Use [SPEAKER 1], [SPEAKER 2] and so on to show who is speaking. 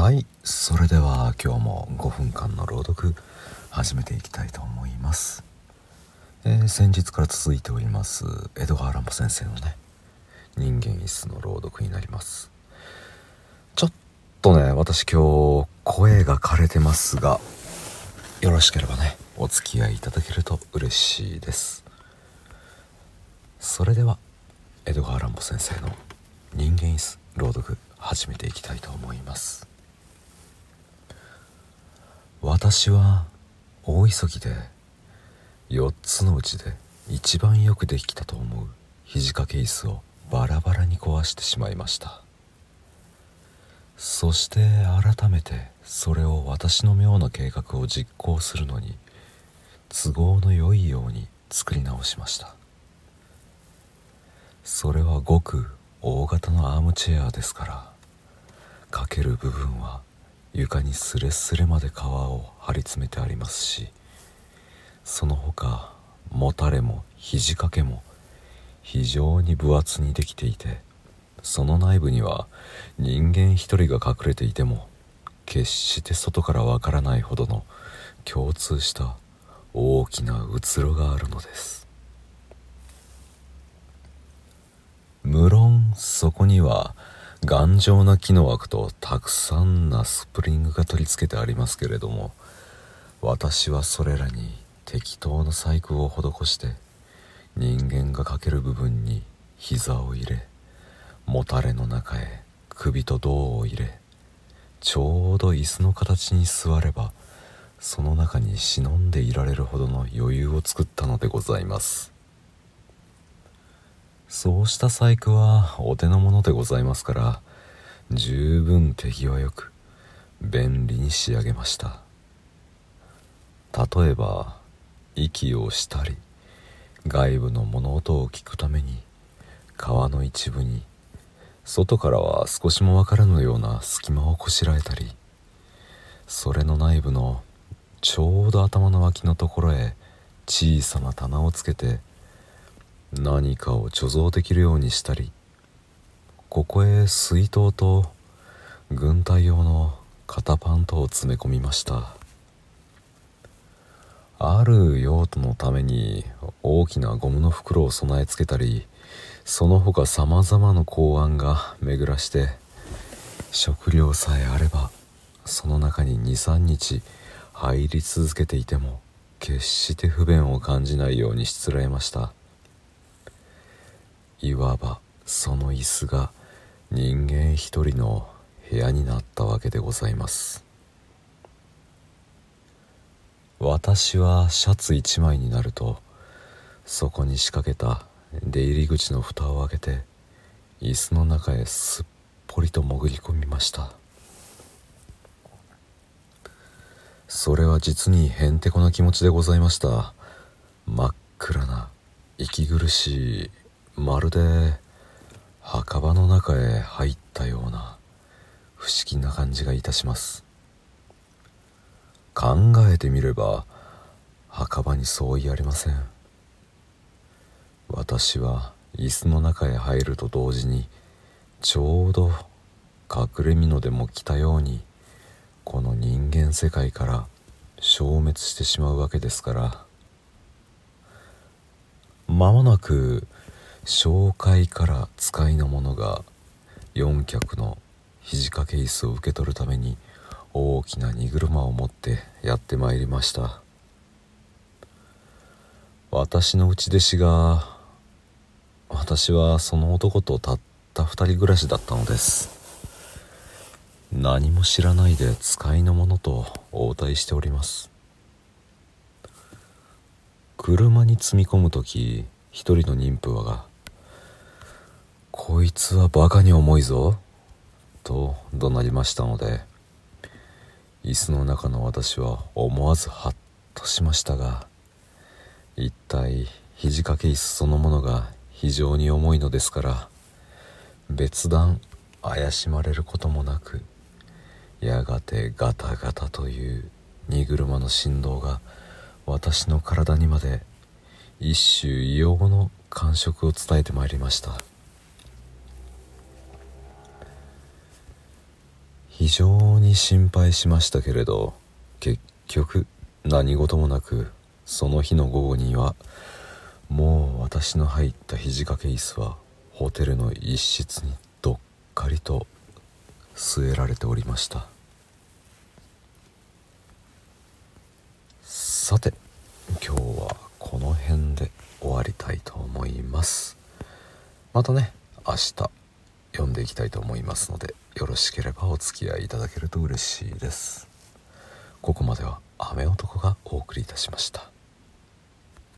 [SPEAKER 1] はいそれでは今日も5分間の朗読始めていきたいと思います、えー、先日から続いております江戸川乱歩先生のね人間椅子の朗読になります。ちょっとね私今日声が枯れてますがよろしければねお付き合いいただけると嬉しいです。それでは江戸川乱歩先生の人間椅子朗読始めていきたいと思います。私は大急ぎで4つのうちで一番よくできたと思う肘掛け椅子をバラバラに壊してしまいました。そして改めてそれを私の妙な計画を実行するのに都合の良いように作り直しました。それはごく大型のアームチェアですからかける部分は床にスレスレまで皮を張り詰めてありますしその他もたれも肘掛けも非常に分厚にできていてその内部には人間一人が隠れていても決して外からわからないほどの共通した大きなうつろがあるのです。無論そこには頑丈な木の枠とたくさんなスプリングが取り付けてありますけれども私はそれらに適当な細工を施して人間がかける部分に膝を入れもたれの中へ首と胴を入れちょうど椅子の形に座ればその中に忍んでいられるほどの余裕を作ったのでございます。そうした細工はお手の物でございますから十分手際よく便利に仕上げました。例えば息をしたり外部の物音を聞くために皮の一部に外からは少しもわからぬような隙間をこしらえたりそれの内部のちょうど頭の脇のところへ小さな棚をつけて何かを貯蔵できるようにしたりここへ水筒と軍隊用の肩パンとを詰め込みました。ある用途のために大きなゴムの袋を備え付けたりその他さまざまな公安が巡らして食料さえあればその中に23日入り続けていても決して不便を感じないようにしつらえました。いわばその椅子が人間一人の部屋になったわけでございます。私はシャツ一枚になるとそこに仕掛けた出入り口の蓋を開けて椅子の中へすっぽりと潜り込みました。それは実にへんてこな気持ちでございました。真っ暗な息苦しいまるで墓場の中へ入ったような不思議な感じがいたします。考えてみれば墓場に相違ありません。私は椅子の中へ入ると同時にちょうど隠れ蓑でも来たようにこの人間世界から消滅してしまうわけですから。間もなく紹介から使いの者が4脚の肘掛け椅子を受け取るために大きな荷車を持ってやってまいりました。私の内弟子が私はその男とたった二人暮らしだったのです。何も知らないで使いの者と応対しております。車に積み込む時一人の妊婦はがこいつはバカに重いぞ。と怒鳴りましたので。椅子の中の私は思わずハッとしましたが一体肘掛け椅子そのものが非常に重いのですから別段怪しまれることもなくやがてガタガタという荷車の振動が私の体にまで一種異様の感触を伝えてまいりました。必常に心配しましたけれど結局何事もなくその日の午後にはもう私の入った肘掛け椅子はホテルの一室にどっかりと据えられておりました。さて今日はこの辺で終わりたいと思います。またね明日読んでいきたいと思いますのでよろしければお付き合いいただけると嬉しいです。ここまでは雨男がお送りいたしました。